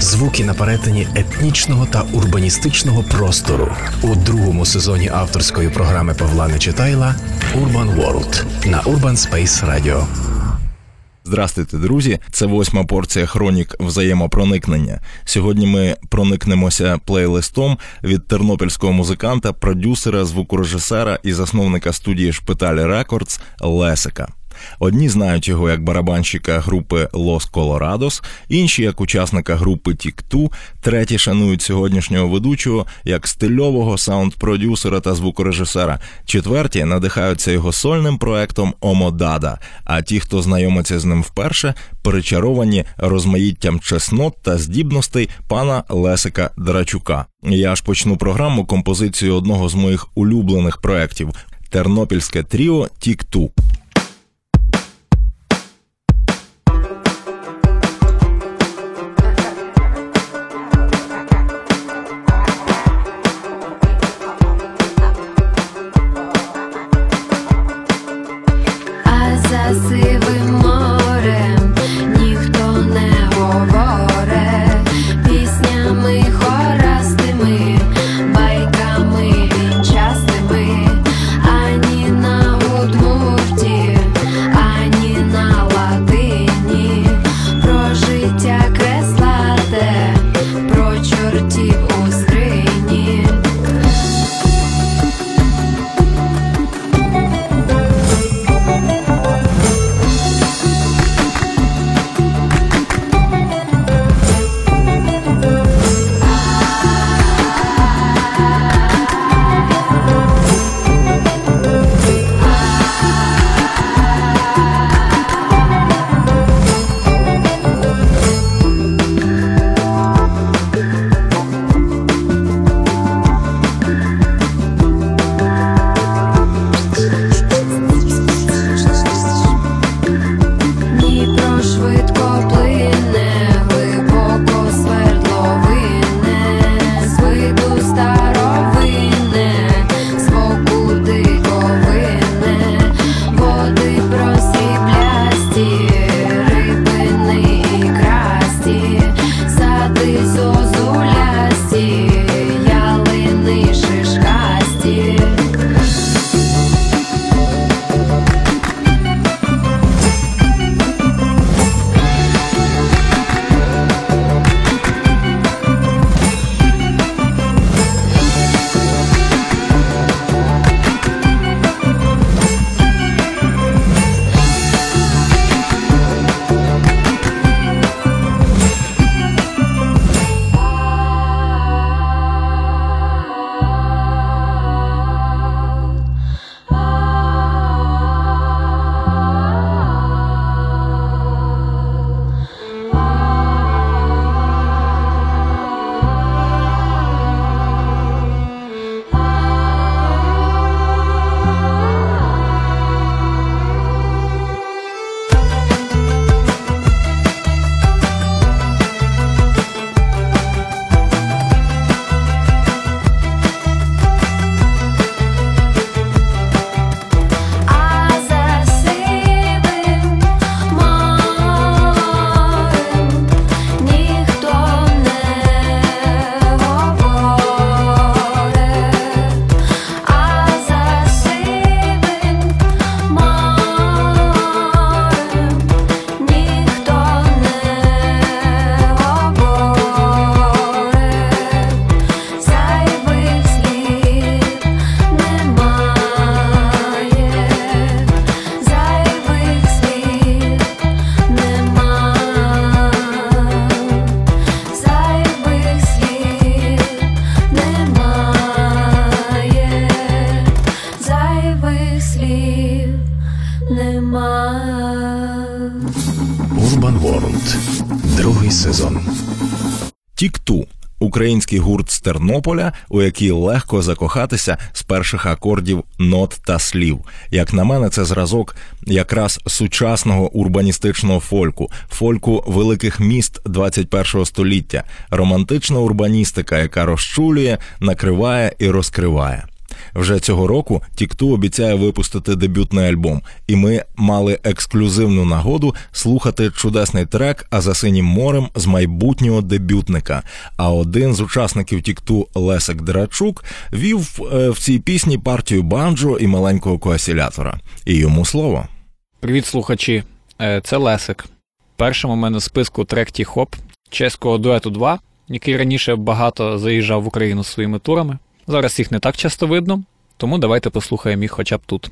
звуки на перетині етнічного та урбаністичного простору у другому сезоні авторської програми Павла Нечитайла Urban World на Urban Space Radio. Здрастуйте, друзі! Це восьма порція хронік взаємопроникнення. Сьогодні ми проникнемося плейлистом від тернопільського музиканта, продюсера, звукорежисера і засновника студії Шпиталь Records Лесика. Одні знають його як барабанщика групи Los Colorados, інші як учасника групи Тік-Ту, треті шанують сьогоднішнього ведучого як стильового саунд-продюсера та звукорежисера. Четверті надихаються його сольним проектом Омодада. А ті, хто знайомиться з ним вперше, перечаровані розмаїттям чеснот та здібностей пана Лесика Драчука. Я ж почну програму композицією одного з моїх улюблених проєктів Тернопільське тріо Тік-Ту. Український гурт з Тернополя, у який легко закохатися з перших акордів нот та слів. Як на мене, це зразок якраз сучасного урбаністичного фольку, фольку великих міст 21 століття, романтична урбаністика, яка розчулює, накриває і розкриває. Вже цього року Тікту обіцяє випустити дебютний альбом, і ми мали ексклюзивну нагоду слухати чудесний трек «А за синім морем з майбутнього дебютника. А один з учасників Тікту Лесик Драчук вів е, в цій пісні партію банджо і маленького коасілятора. І йому слово. Привіт, слухачі. Е, Це Лесик. Першим у мене в списку трек Ті-Хоп чеського дуету 2, який раніше багато заїжджав в Україну своїми турами. Зараз їх не так часто видно, тому давайте послухаємо їх хоча б тут.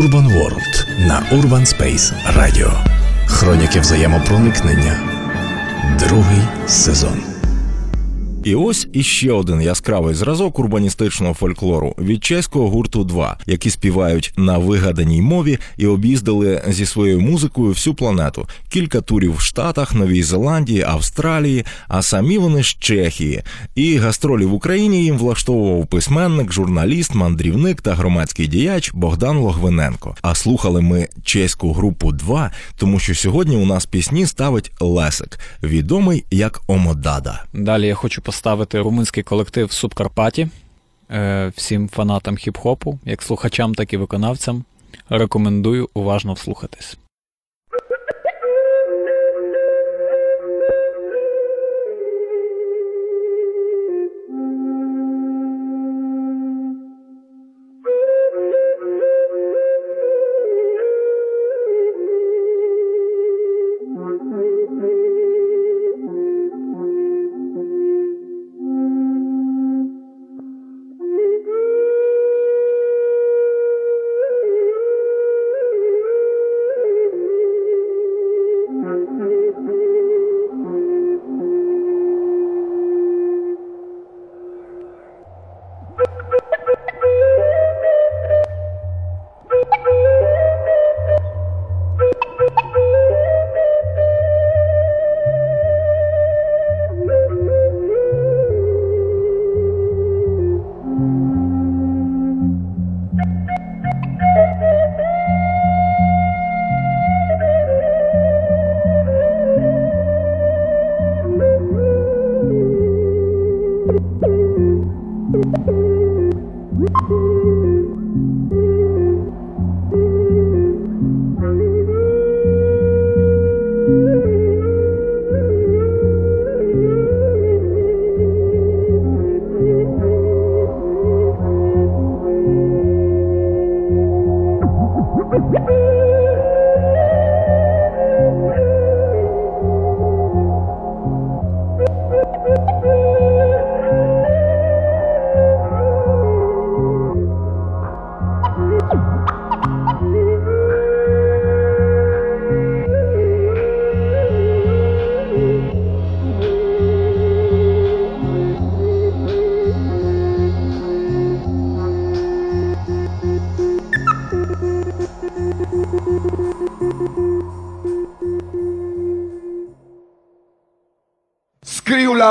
Urban World на Urban Space Radio. Хроніки взаємопроникнення. Другий сезон. І ось іще один яскравий зразок урбаністичного фольклору від чеського гурту 2, які співають на вигаданій мові і об'їздили зі своєю музикою всю планету. Кілька турів в Штатах, Новій Зеландії, Австралії, а самі вони з Чехії. І гастролі в Україні їм влаштовував письменник, журналіст, мандрівник та громадський діяч Богдан Логвиненко. А слухали ми чеську групу 2, тому що сьогодні у нас пісні ставить Лесик, відомий як Омодада. Далі я хочу поставити румунський колектив Субкарпаті. Е, Всім фанатам хіп-хопу, як слухачам, так і виконавцям. Рекомендую уважно вслухатись.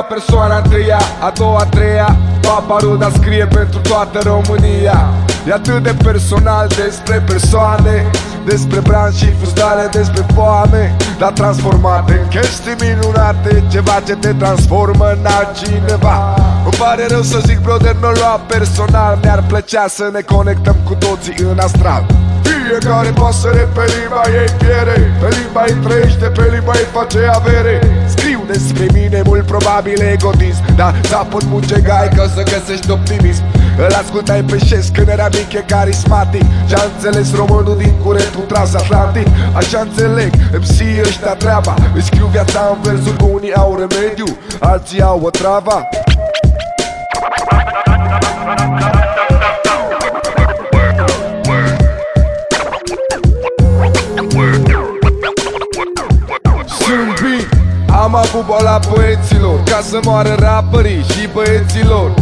Persoana a treia, a doua, a treia. Papa Ruda scrie pentru toată România. E atât de personal despre persoane Despre bran și frustrare, despre foame. Dar transformate în chestii minunate Ceva ce te transformă în altcineva. Îmi pare rău să zic, brother, nu lua personal. Mi-ar plăcea să ne conectăm cu toții în astral. Fiecare pasăre pe limba ei piere. Pe limba ei trăiește, pe limba ei face avere. Scriu despre mine mult probabil egotism Dar țapă munce gai ca să găsești optimism Îl ascultai pe șes când era mic, e carismatic. Și-a înțeles românul din curentul transatlantic. Așa înțeleg, MC ăștia treaba. Îi scriu viața în versuri, unii au remediu Alții au o trava Am avut boala poeților Ca să moară rapperii și băieților.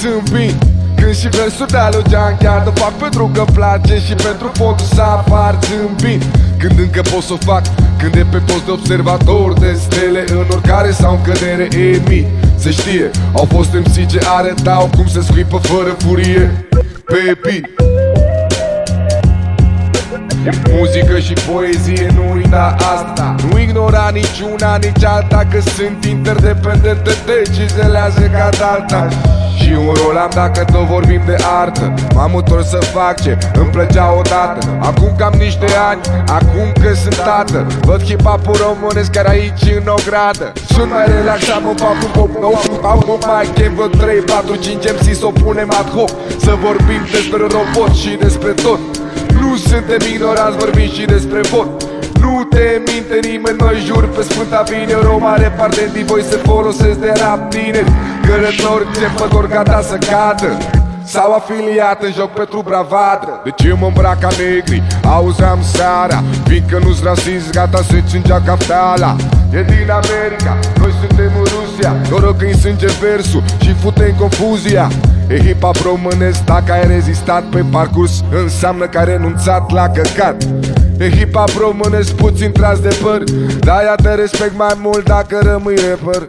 Sunt bine când și versul de alugeam chiar de fac pentru că place și pentru fondul să apar zâmbit Când încă pot să o fac, când e pe post de observator de stele În oricare sau în cădere emit. Se știe, au fost MC ce arătau cum se scuipă fără furie. Pe beat Muzică și poezie, nu uita asta. Nu ignora niciuna, nici alta Că sunt interdependente, decizelează ca alta Și un rol am dacă tot vorbim de artă. M-am întors să fac ce îmi plăcea odată. Acum cam niște ani, acum că sunt tată. Văd hip-hop-ul românesc care aici în o gradă. Sunt mai relaxat, mă fac un pop nou. Au mă mai chem vreo 3, 4, 5 MC Să o punem ad hoc. Să vorbim despre robot și despre tot nu suntem ignoranți, vorbim și despre vot. Nu te minte nimeni, noi jur pe Sfânta Vine O mare parte din voi se folosesc de rap tineri Cărători, țepători gata să cadă. S-au afiliat în joc pentru bravadă. De ce mă îmbrac ca negri? Auzeam seara Fiindcă nu-s rasist, gata să-ți îngea cafteala E din America, noi suntem în Rusia. Auzia Noroc în sânge versul și fute în confuzia E hip-hop românesc dacă ai rezistat pe parcurs Înseamnă că ai renunțat la căcat. E hip-hop românesc puțin tras de păr De-aia te respect mai mult dacă rămâi rapper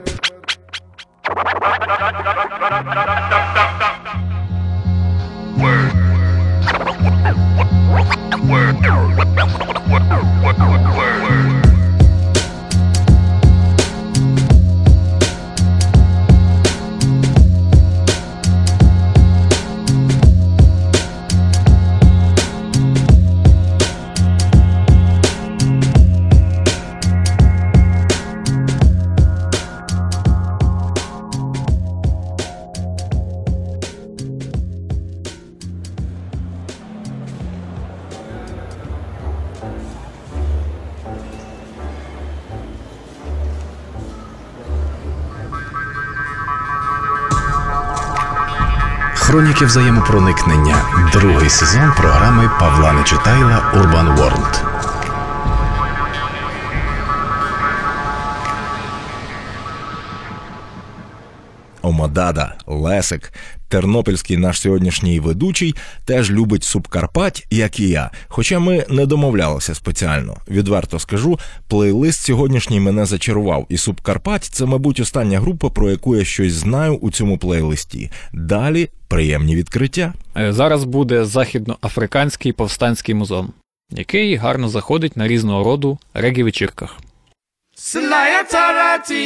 Хроніки взаємопроникнення. Другий сезон програми Павла Нечитайла Урбан Ворлд. Омадада, Лесик, тернопільський наш сьогоднішній ведучий, теж любить субкарпать, як і я. Хоча ми не домовлялися спеціально. Відверто скажу, плейлист сьогоднішній мене зачарував. І субкарпать це, мабуть, остання група, про яку я щось знаю у цьому плейлисті. Далі приємні відкриття. Е, Зараз буде західноафриканський повстанський музон, який гарно заходить на різного роду регі-вечірках. Salaya tarati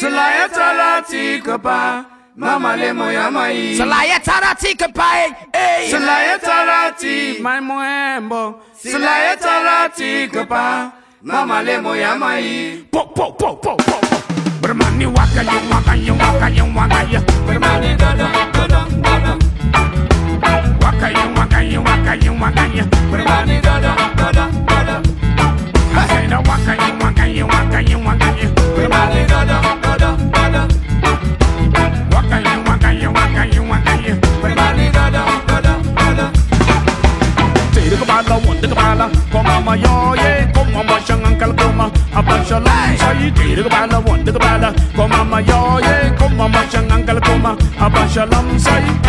Salaya tarati kapa Mama le moya mai. Salaya tarati kapai, eh. Salaya tarati mai moembo. Salaya tarati kapa Mama le moya mai. Po po po po po Bermani waka you waka you waka you waka Mama, yeah, yeah, come, Mama, Changangal, come, Abashalam, say.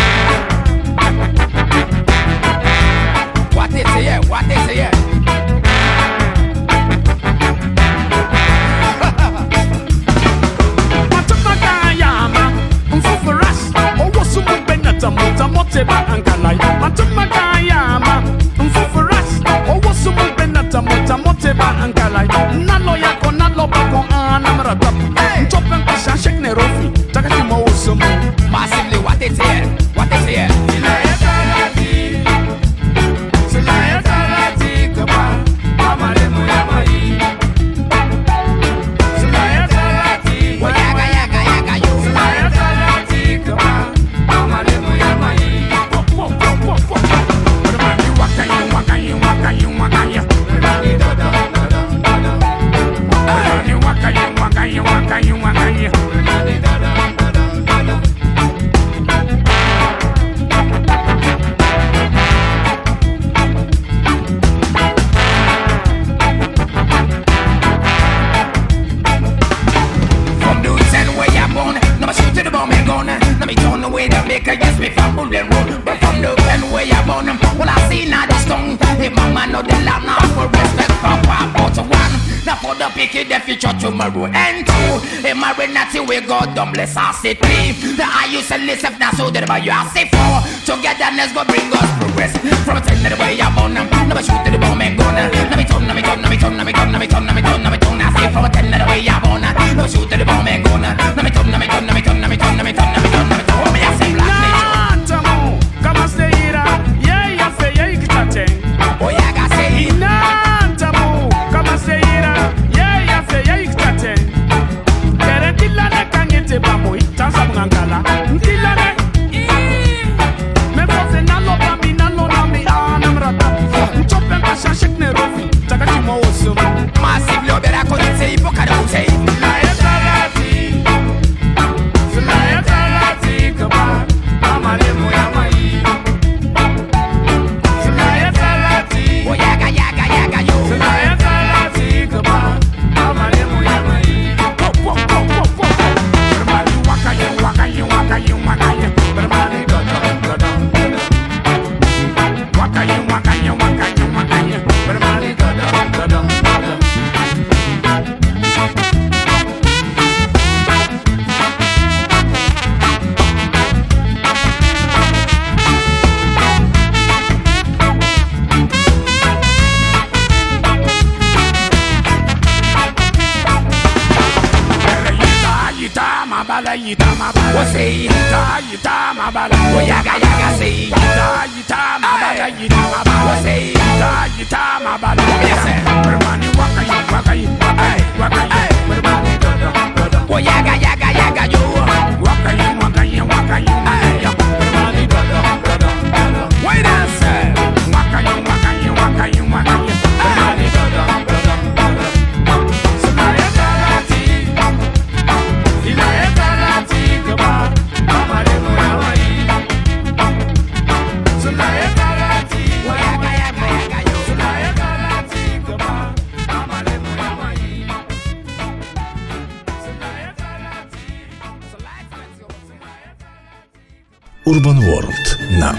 Know the love, now for respect for papa to one. Now for the picky, the future tomorrow and two. If my renati we God don't bless us it three. The I used to listen now so that you I say four. Togetherness go bring us progress. From a ten to the way you born, now shoot to the bomb and gun. Now me turn, now me turn, now me turn, now me turn, now me turn, now me turn, now me turn. I say from a ten to the way you born, now shoot to the bomb and gun. Now me turn, now me turn, now me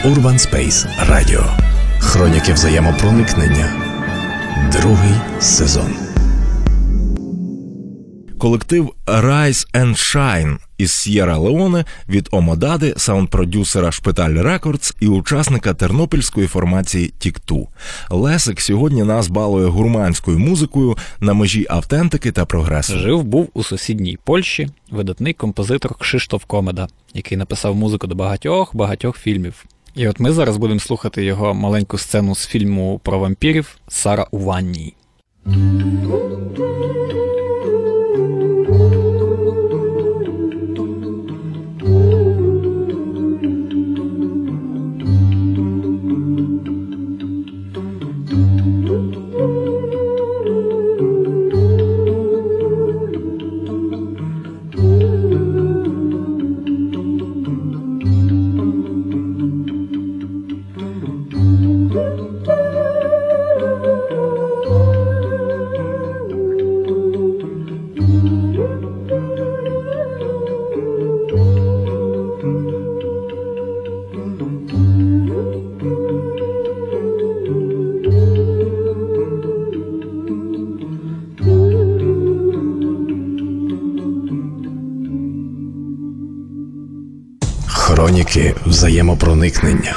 Urban Space Radio. Хроніки взаємопроникнення. Другий сезон. Колектив Rise and Shine із Сьєрра-Леоне від Омодади, саунд-продюсера Шпиталь Records і учасника тернопільської формації Тік-Ту. Лесик сьогодні нас балує гурманською музикою на межі автентики та прогресу. Жив був у сусідній Польщі видатний композитор Кшиштоф Комеда, який написав музику до багатьох багатьох фільмів. І от ми зараз будемо слухати його маленьку сцену з фільму про вампірів Сара у ванні. Взаємопроникнення.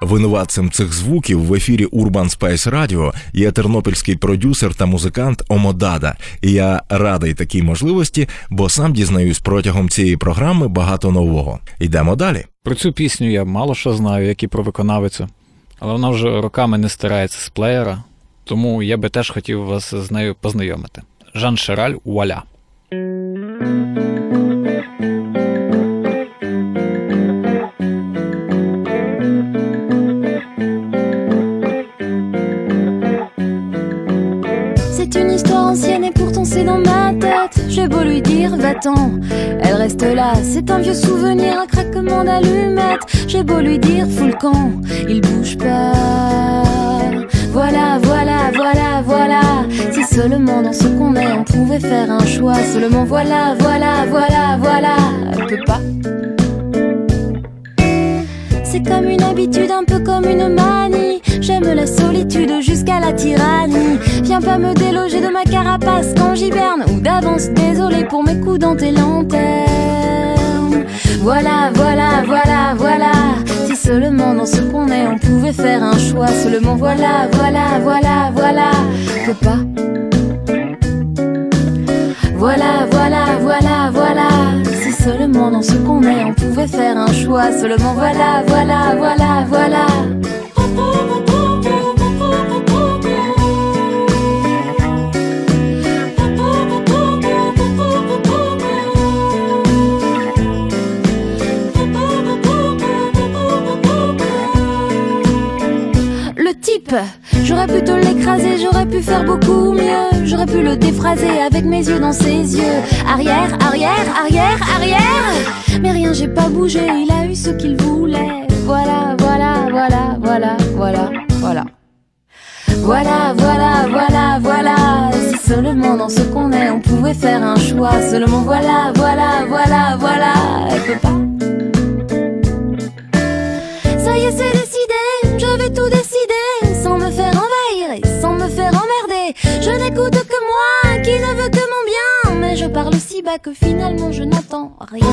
Винуватцем цих звуків в ефірі Urban Space Radio є тернопільський продюсер та музикант Омодада. І я радий такій можливості, бо сам дізнаюсь протягом цієї програми багато нового. Йдемо далі. Про цю пісню я мало що знаю, як і про виконавицю, але вона вже роками не стирається з плеєра, тому я би теж хотів вас з нею познайомити. Жан Шераль Уаля. Dans ma tête. J'ai beau lui dire, va-t'en, elle reste là. C'est un vieux souvenir, un craquement d'allumette. J'ai beau lui dire, fous le camp, il bouge pas. Voilà, voilà, voilà, voilà. Si seulement dans ce qu'on est, on pouvait faire un choix. Seulement voilà, voilà, voilà, voilà. Elle peut. C'est comme une habitude, un peu comme une manie. J'aime la solitude jusqu'à la tyrannie. Viens pas me déloger de ma carapace quand j'hiberne. Ou d'avance, désolé pour mes coups dans tes lanternes. Voilà, voilà, voilà, voilà. Si seulement dans ce qu'on est, on pouvait faire un choix. Seulement voilà, voilà, voilà, voilà. Que pas. Voilà, voilà, voilà, voilà. Si seulement dans ce qu'on est, on pouvait faire un choix. Seulement voilà, voilà, voilà, voilà. Le type, j'aurais pu te l'écraser, j'aurais pu faire beaucoup mieux. J'aurais pu le déphraser avec mes yeux dans ses yeux. Arrière, arrière, arrière, arrière. Mais rien, j'ai pas bougé, il a eu ce qu'il voulait. Voilà, voilà, voilà, voilà, voilà, voilà. Voilà, voilà, voilà, voilà. Si seulement dans ce qu'on est, on pouvait faire un choix. Seulement voilà, voilà, voilà, voilà. Elle peut pas. Ça y est, c'est parle si bas que finalement je n'entends rien.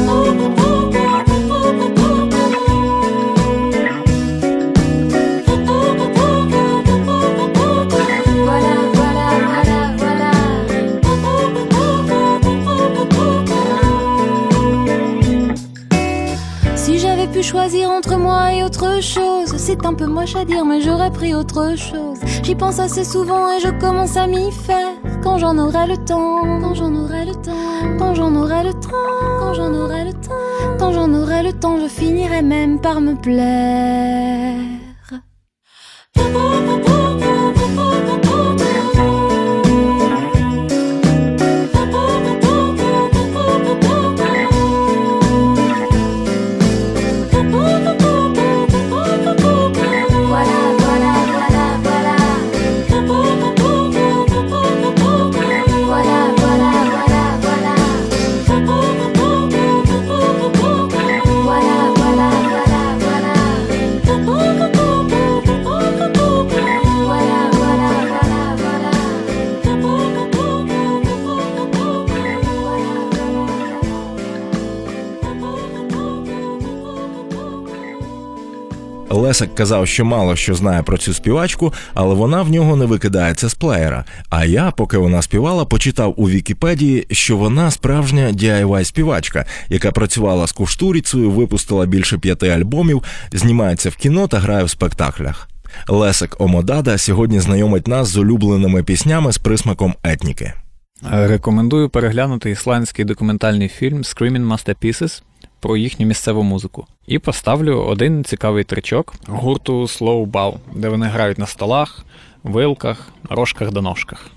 Choisir entre moi et autre chose. C'est un peu moche à dire, mais j'aurais pris autre chose. J'y pense assez souvent et je commence à m'y faire. Quand j'en aurai le temps, quand j'en aurai le temps, quand j'en aurai le temps, quand j'en aurai le temps, quand j'en aurai le temps, je finirai même par me plaire. Лесик казав, що мало що знає про цю співачку, але вона в нього не викидається з плеєра. А я, поки вона співала, почитав у Вікіпедії, що вона справжня diy співачка, яка працювала з Куштуріцею, випустила більше п'яти альбомів, знімається в кіно та грає в спектаклях. Лесик Омодада сьогодні знайомить нас з улюбленими піснями з присмаком етніки. Рекомендую переглянути ісландський документальний фільм Screaming Masterpieces про їхню місцеву музику. І поставлю один цікавий тричок гурту Slow Bow, де вони грають на столах, вилках, рожках до ножках.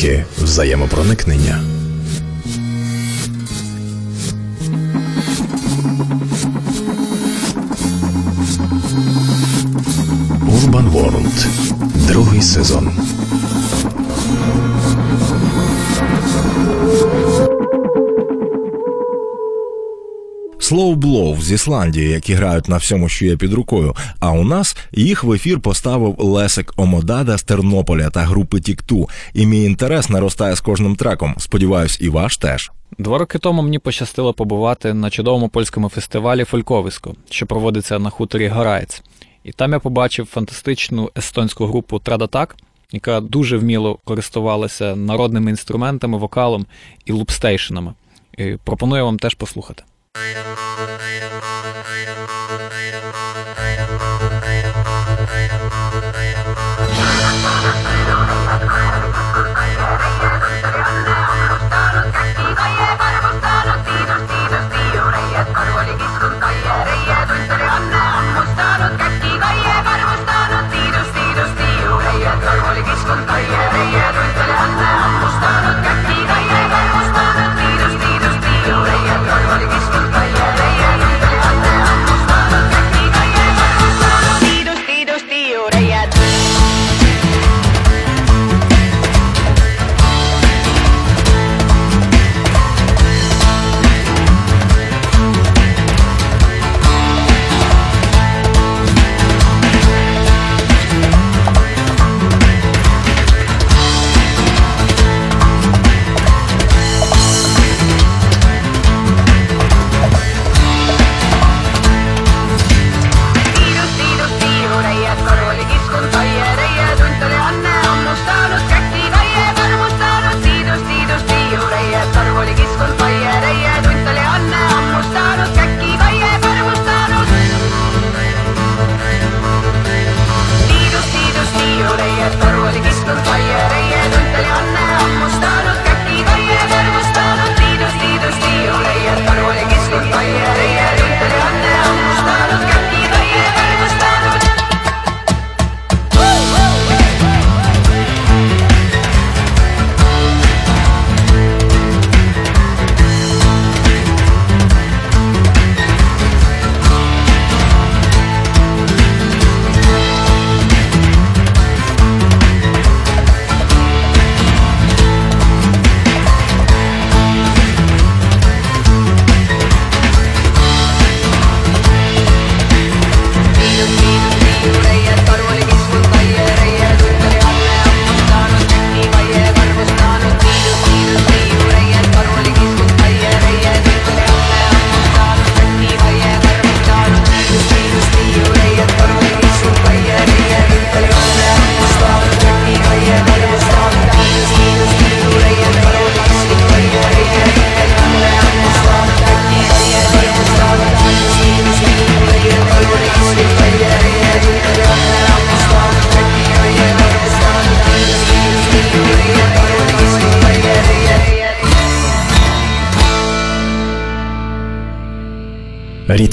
Хроніки взаємопроникнення. Urban World. Другий сезон. З Ісландії, які грають на всьому, що є під рукою. А у нас їх в ефір поставив Лесик Омодада з Тернополя та групи Тікту. І мій інтерес наростає з кожним треком. Сподіваюсь, і ваш теж. Два роки тому мені пощастило побувати на чудовому польському фестивалі Фольковисько, що проводиться на хуторі Гораєць. І там я побачив фантастичну естонську групу Традатак, яка дуже вміло користувалася народними інструментами, вокалом і лупстейшенами. І пропоную вам теж послухати. Thank you.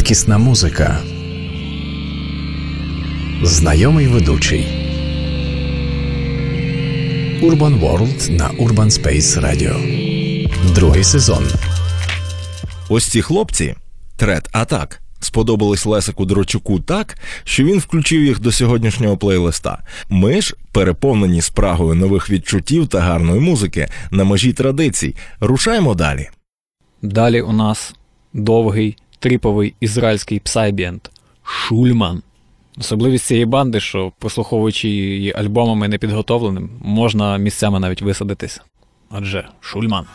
Рідкісна музика. Знайомий ведучий. Urban World на Urban Space Radio. Другий сезон. Ось ці хлопці, Трет Атак, сподобались Лесику Дрочуку так, що він включив їх до сьогоднішнього плейлиста. Ми ж переповнені спрагою нових відчуттів та гарної музики на межі традицій. Рушаємо далі. Далі у нас довгий тріповий ізраїльський псайбієнт Шульман. Особливість цієї банди, що, прослуховуючи її альбомами непідготовленим, можна місцями навіть висадитися. Адже Шульман.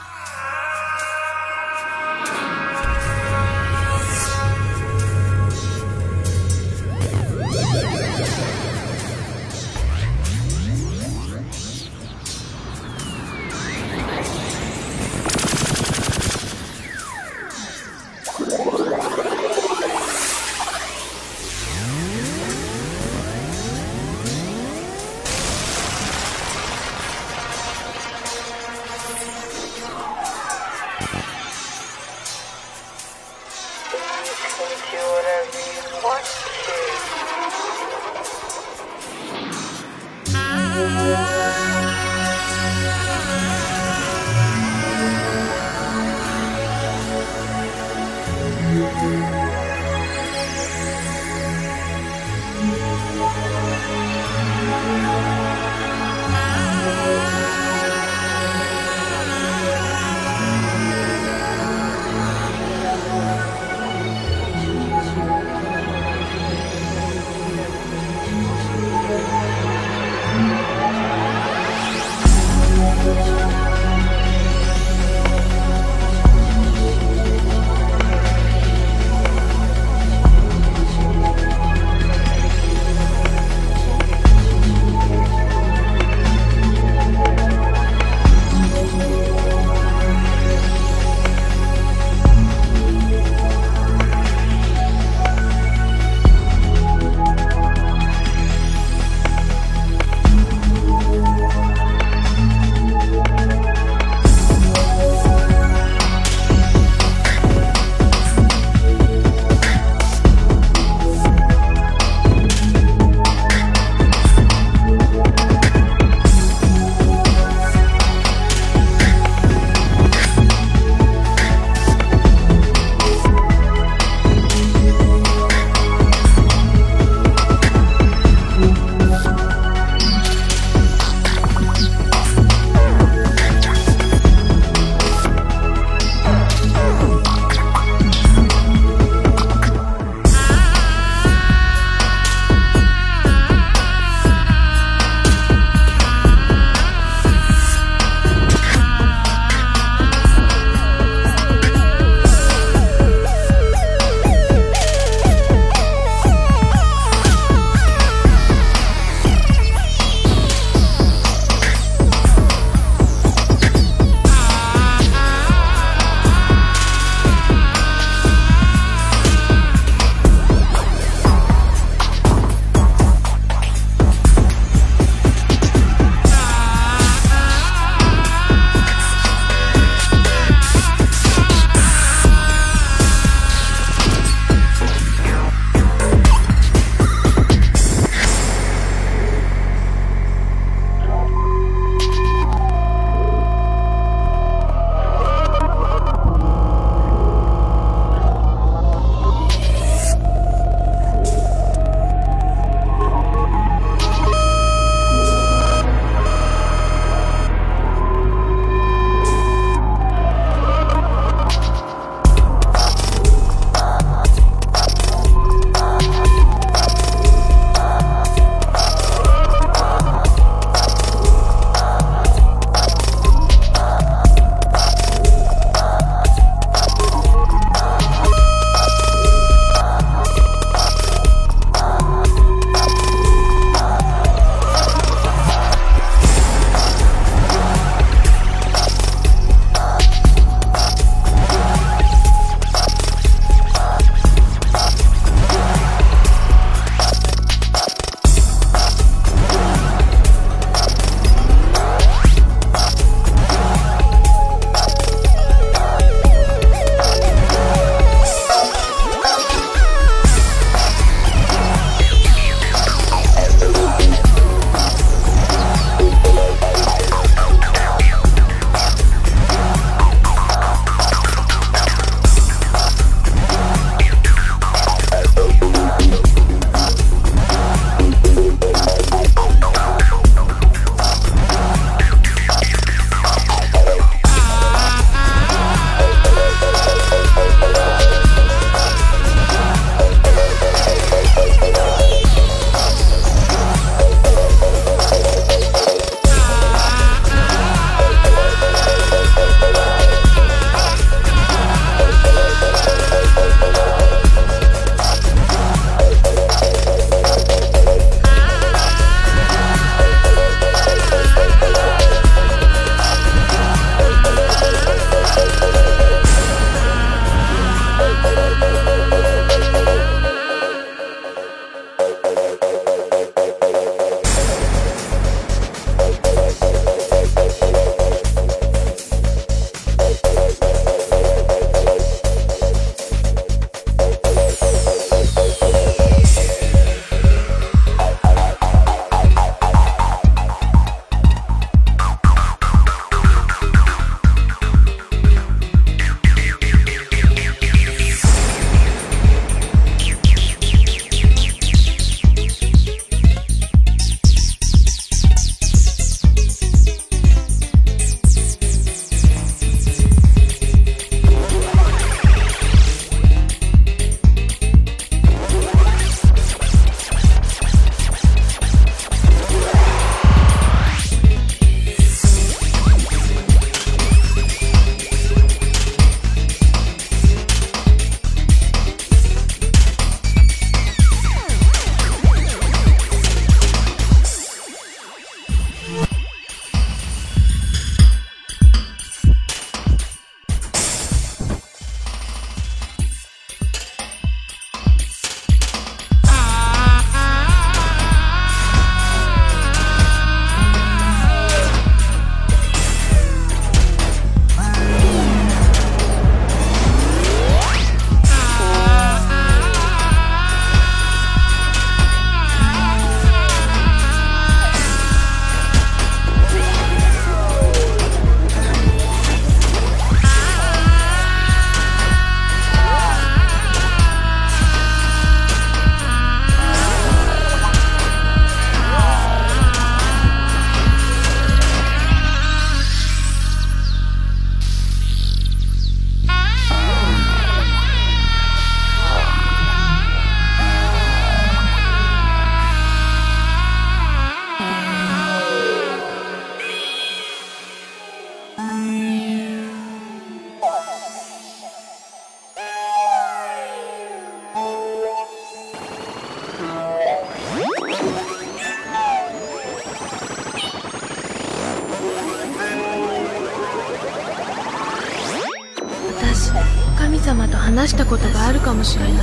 様と話したことがあるかもしれない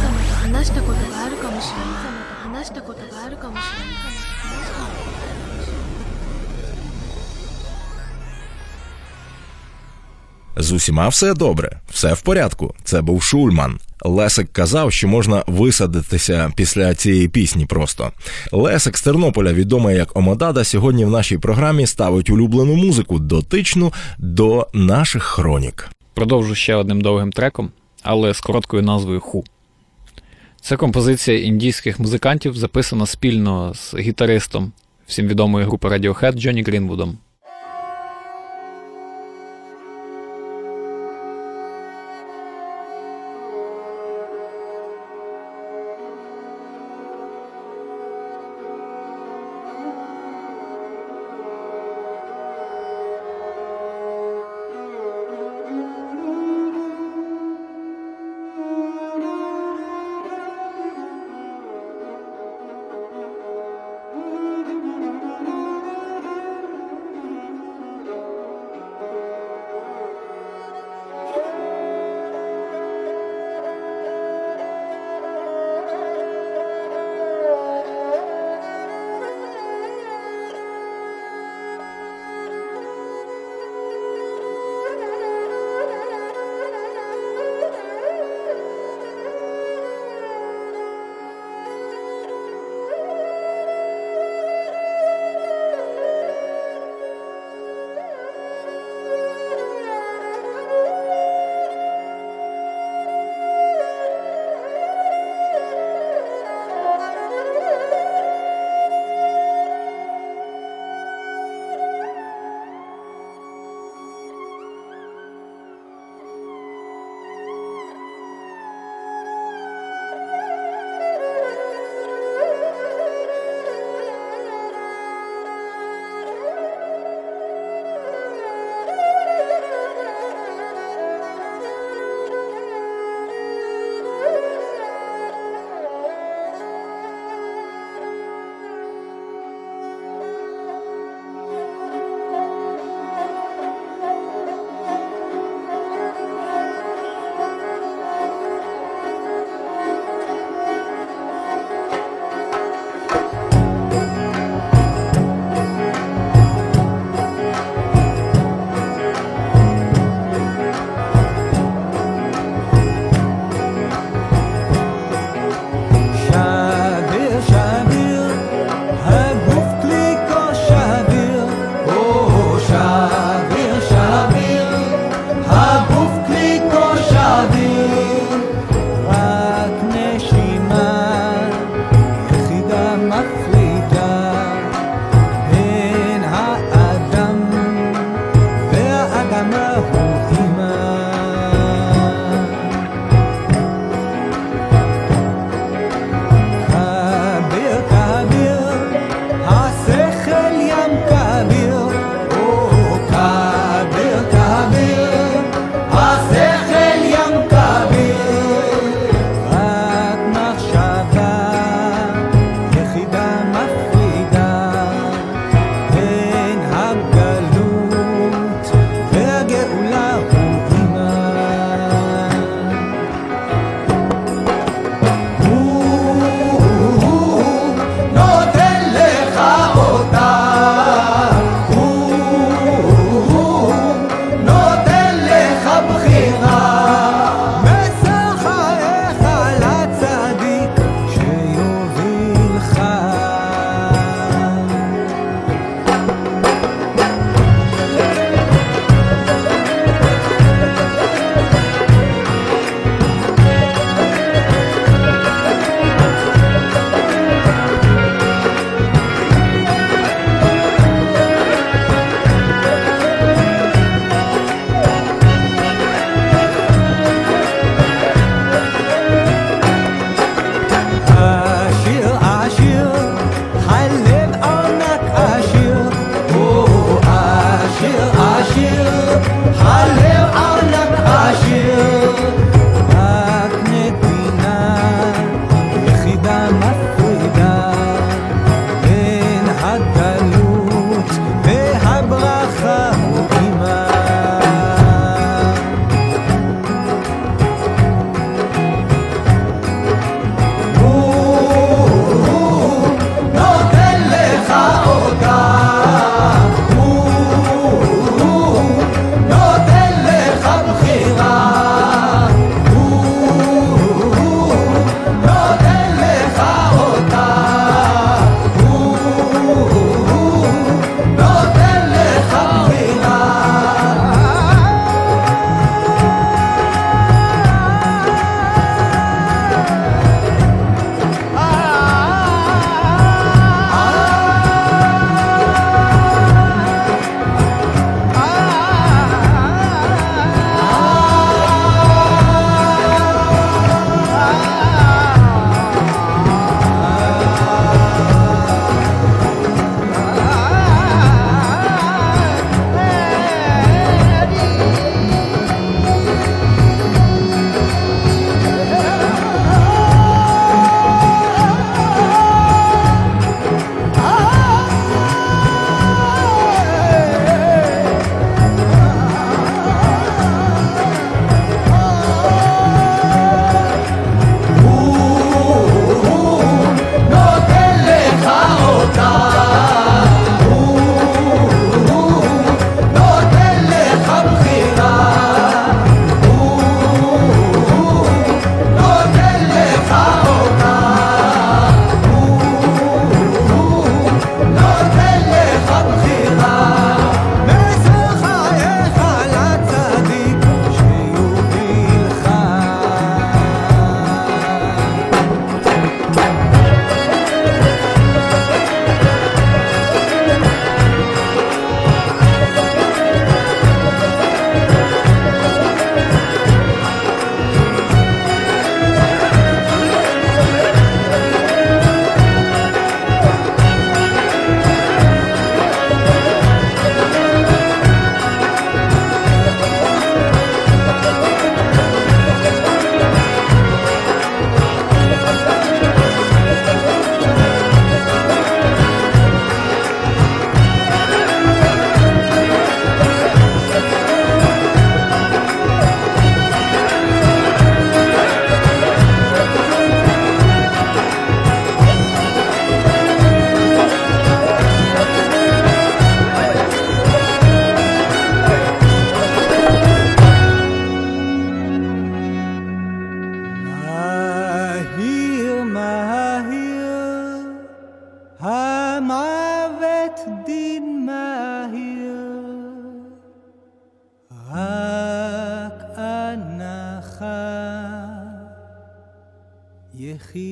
話したことがあるかもしれない話したことがあるかもしれない З усіма все добре, все в порядку. Це був Шульман. Лесик казав, що можна висадитися після цієї пісні просто. Лесик з Тернополя, відомий як Омодада, сьогодні в нашій програмі ставить улюблену музику, дотичну до наших хронік. Продовжу ще одним довгим треком, але з короткою назвою Ху. Це композиція індійських музикантів, записана спільно з гітаристом всім відомої групи Radiohead Джонні Грінвудом.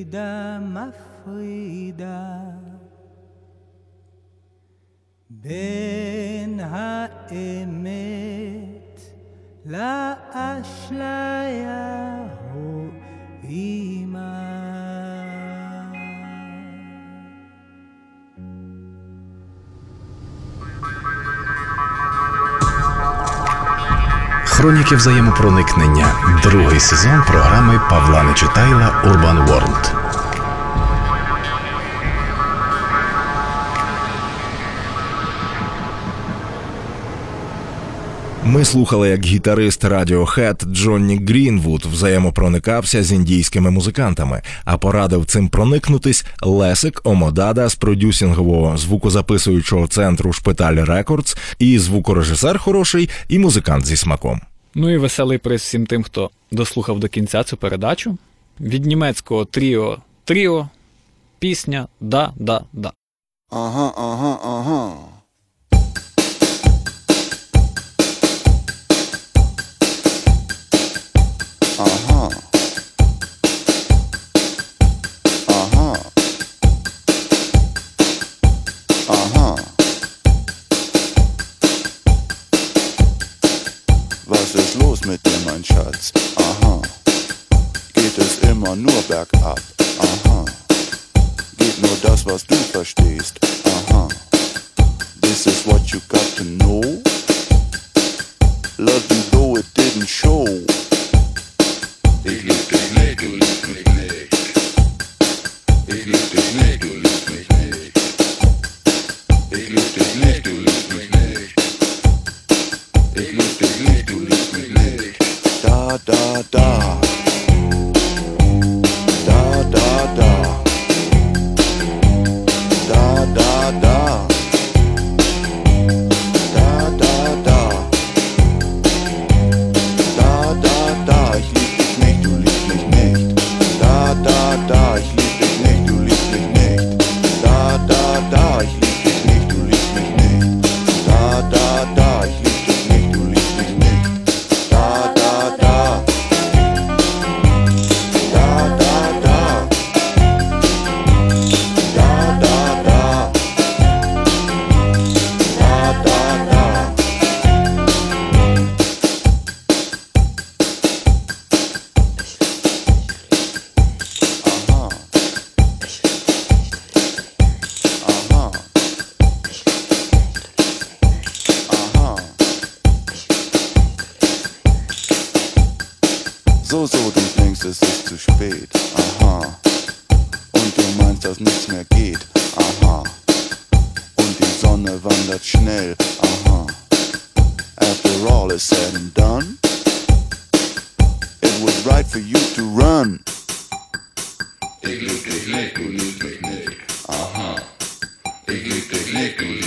מפרידה, מפרידה. בין האמת לאשליה, הוא אימה Хроніки взаємопроникнення. Другий сезон програми Павла Нечитайла Urban World. Ми слухали, як гітарист Radiohead Джонні Грінвуд взаємопроникався з індійськими музикантами, а порадив цим проникнутись Лесик Омодада з продюсингового звукозаписуючого центру Шпиталь Records, і звукорежисер хороший, і музикант зі смаком. Ну і веселий приз всім тим, хто дослухав до кінця цю передачу. Від німецького тріо Тріо пісня Да, да, да. Ага, ага, ага. Spät. Aha. Uh-huh. Und du meinst, dass nichts mehr geht. Aha. Und die Sonne wandert schnell. Aha. After all is said and done, it was right for you to run. Ich lieb dich nicht, du liebst mich nicht. Aha. Ich lieb dich nicht, du liebst mich nicht.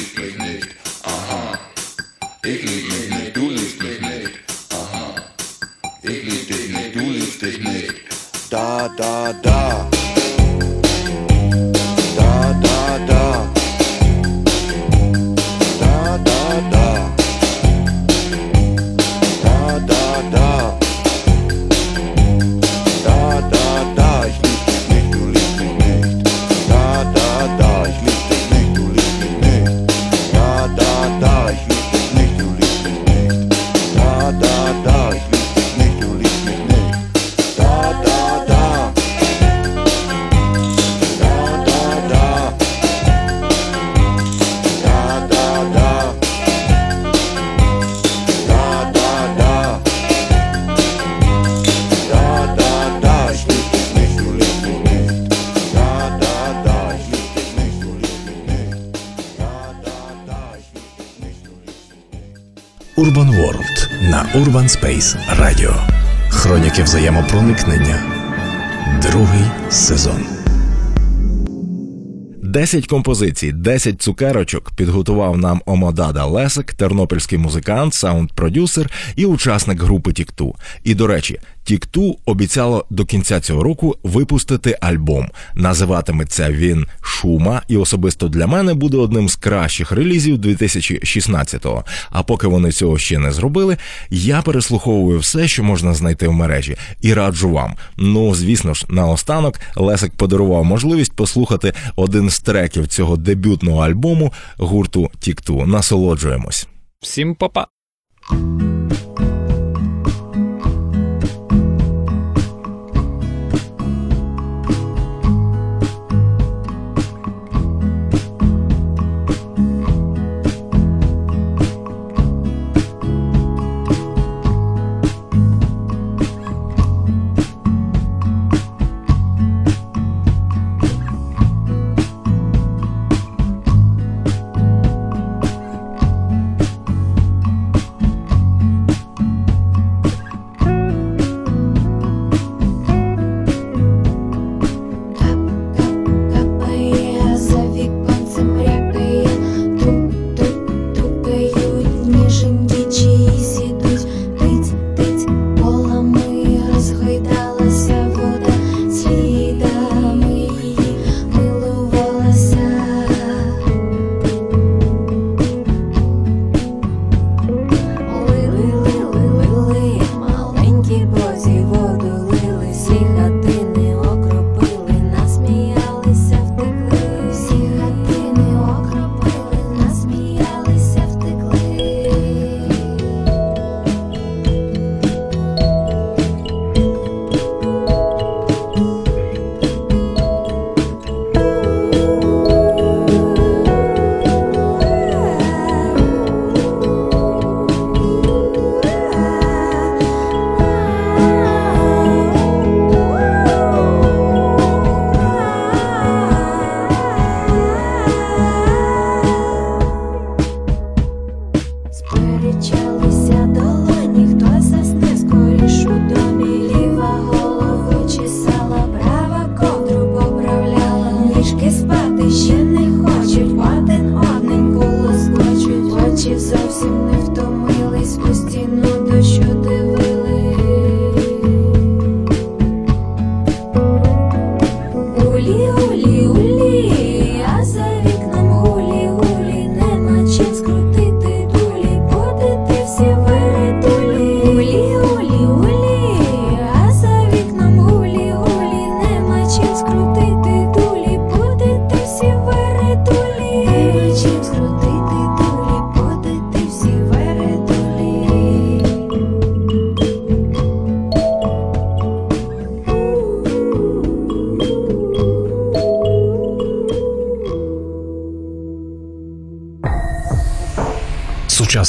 Da, da, da. Space Radio. Хроніки взаємопроникнення. Другий сезон. 10 композицій, 10 цукерочок підготував нам Омодада Лесик, тернопільський музикант, саунд-продюсер і учасник групи Тікту. І до речі, Тік-Ту обіцяло до кінця цього року випустити альбом. Називатиметься він Шума, і особисто для мене буде одним з кращих релізів 2016-го. А поки вони цього ще не зробили, я переслуховую все, що можна знайти в мережі, і раджу вам. Ну, звісно ж, наостанок Лесик подарував можливість послухати один з треків цього дебютного альбому гурту Тік-Ту. Насолоджуємось. Всім папа!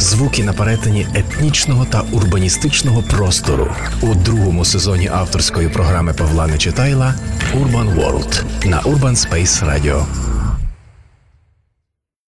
Звуки на перетині етнічного та урбаністичного простору у другому сезоні авторської програми Павла Нечитайла Urban World на Urban Space Radio.